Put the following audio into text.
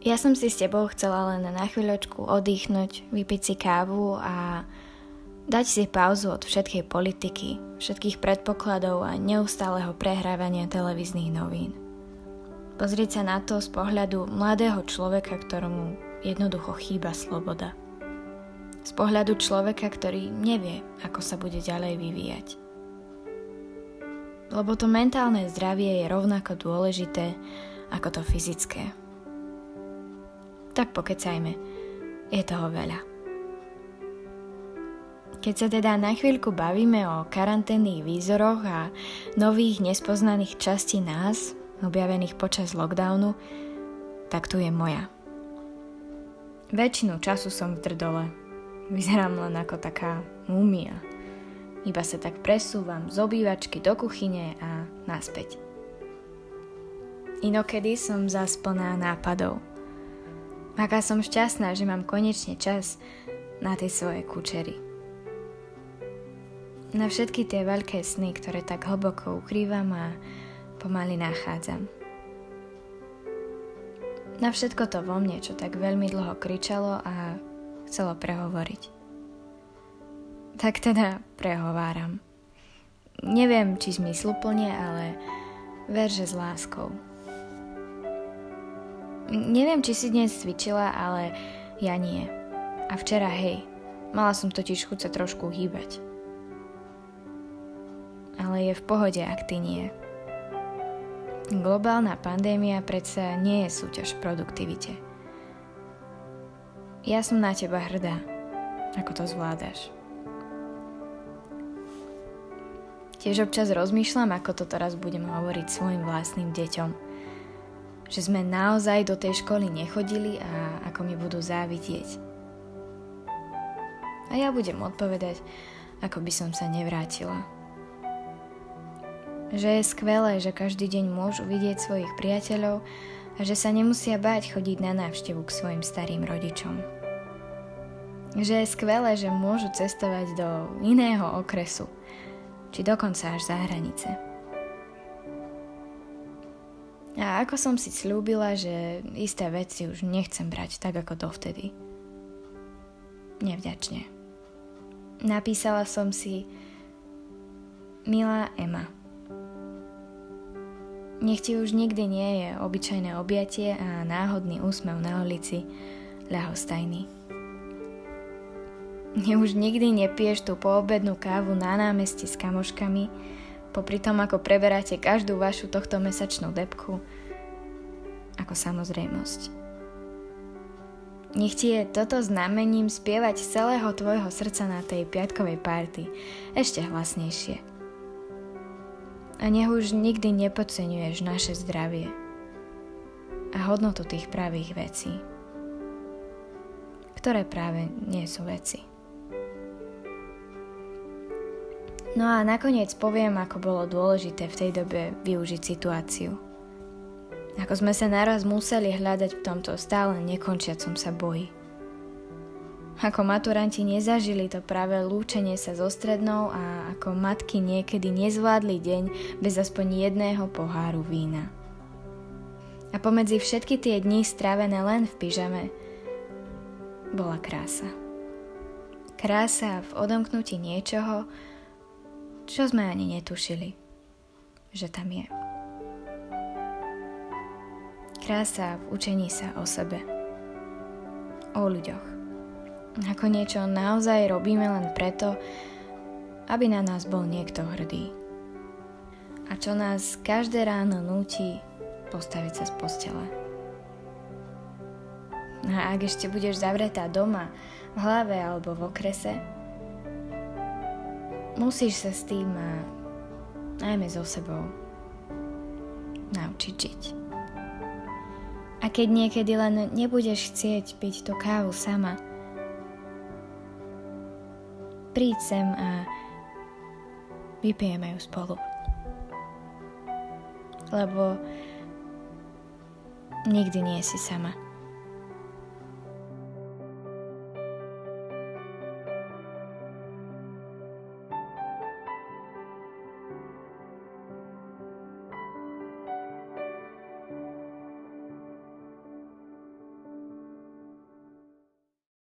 Ja som si s tebou chcela len na chvíľočku oddychnúť, vypiť si kávu a dať si pauzu od všetkej politiky, všetkých predpokladov a neustáleho prehrávania televíznych novín. Pozrieť sa na to z pohľadu mladého človeka, ktorému jednoducho chýba sloboda. Z pohľadu človeka, ktorý nevie, ako sa bude ďalej vyvíjať. Lebo to mentálne zdravie je rovnako dôležité ako to fyzické. Tak pokecajme, je toho veľa. Keď sa teda na chvíľku bavíme o karanténnych výzoroch a nových nespoznaných častí nás, objavených počas lockdownu, tak tu je moja. Väčšinu času som v drdole. Vyzerám len ako taká múmia. Iba sa tak presúvam z obývačky do kuchyne a naspäť. Inokedy som zasplná nápadov – Aká som šťastná, že mám konečne čas na tie svoje kučery. Na všetky tie veľké sny, ktoré tak hlboko ukrývam a pomaly nachádzam. Na všetko to vo mne, čo tak veľmi dlho kričalo a chcelo prehovoriť. Tak teda prehováram. Neviem, či zmysluplne, ale ver, že s láskou. Neviem, či si dnes cvičila, ale ja nie. A včera hej, mala som totiž chuť sa trošku hýbať. Ale je v pohode, ak ty nie. Globálna pandémia predsa nie je súťaž v produktivite. Ja som na teba hrdá, ako to zvládaš. Tiež občas rozmýšľam, ako to teraz budem hovoriť svojim vlastným deťom – že sme naozaj do tej školy nechodili a ako mi budú závidieť. A ja budem odpovedať, ako by som sa nevrátila. Že je skvelé, že každý deň môžu vidieť svojich priateľov a že sa nemusia báť chodiť na návštevu k svojim starým rodičom. Že je skvelé, že môžu cestovať do iného okresu, či dokonca až za hranice. A ako som si slúbila, že isté veci už nechcem brať tak ako dovtedy. Nevďačne. Napísala som si Milá Ema. Nech ti už nikdy nie je obyčajné objatie a náhodný úsmev na ulici ľahostajný. Nech už nikdy nepieš tú poobednú kávu na námestí s kamoškami, popri tom, ako preberáte každú vašu tohto mesačnú depku ako samozrejmosť. Nech ti je toto znamením spievať celého tvojho srdca na tej piatkovej párty ešte hlasnejšie. A nech už nikdy nepodceňuješ naše zdravie a hodnotu tých pravých vecí, ktoré práve nie sú veci. No a nakoniec poviem, ako bolo dôležité v tej dobe využiť situáciu. Ako sme sa naraz museli hľadať v tomto stále nekončiacom sa boji. Ako maturanti nezažili to práve lúčenie sa so strednou a ako matky niekedy nezvládli deň bez aspoň jedného poháru vína. A pomedzi všetky tie dni strávené len v pyžame bola krása. Krása v odomknutí niečoho, čo sme ani netušili, že tam je. Krása v učení sa o sebe, o ľuďoch. Ako niečo naozaj robíme len preto, aby na nás bol niekto hrdý. A čo nás každé ráno núti postaviť sa z postele. A ak ešte budeš zavretá doma, v hlave alebo v okrese, Musíš sa s tým a najmä so sebou naučiť žiť. A keď niekedy len nebudeš chcieť piť tú kávu sama, príď sem a vypijeme ju spolu. Lebo nikdy nie si sama.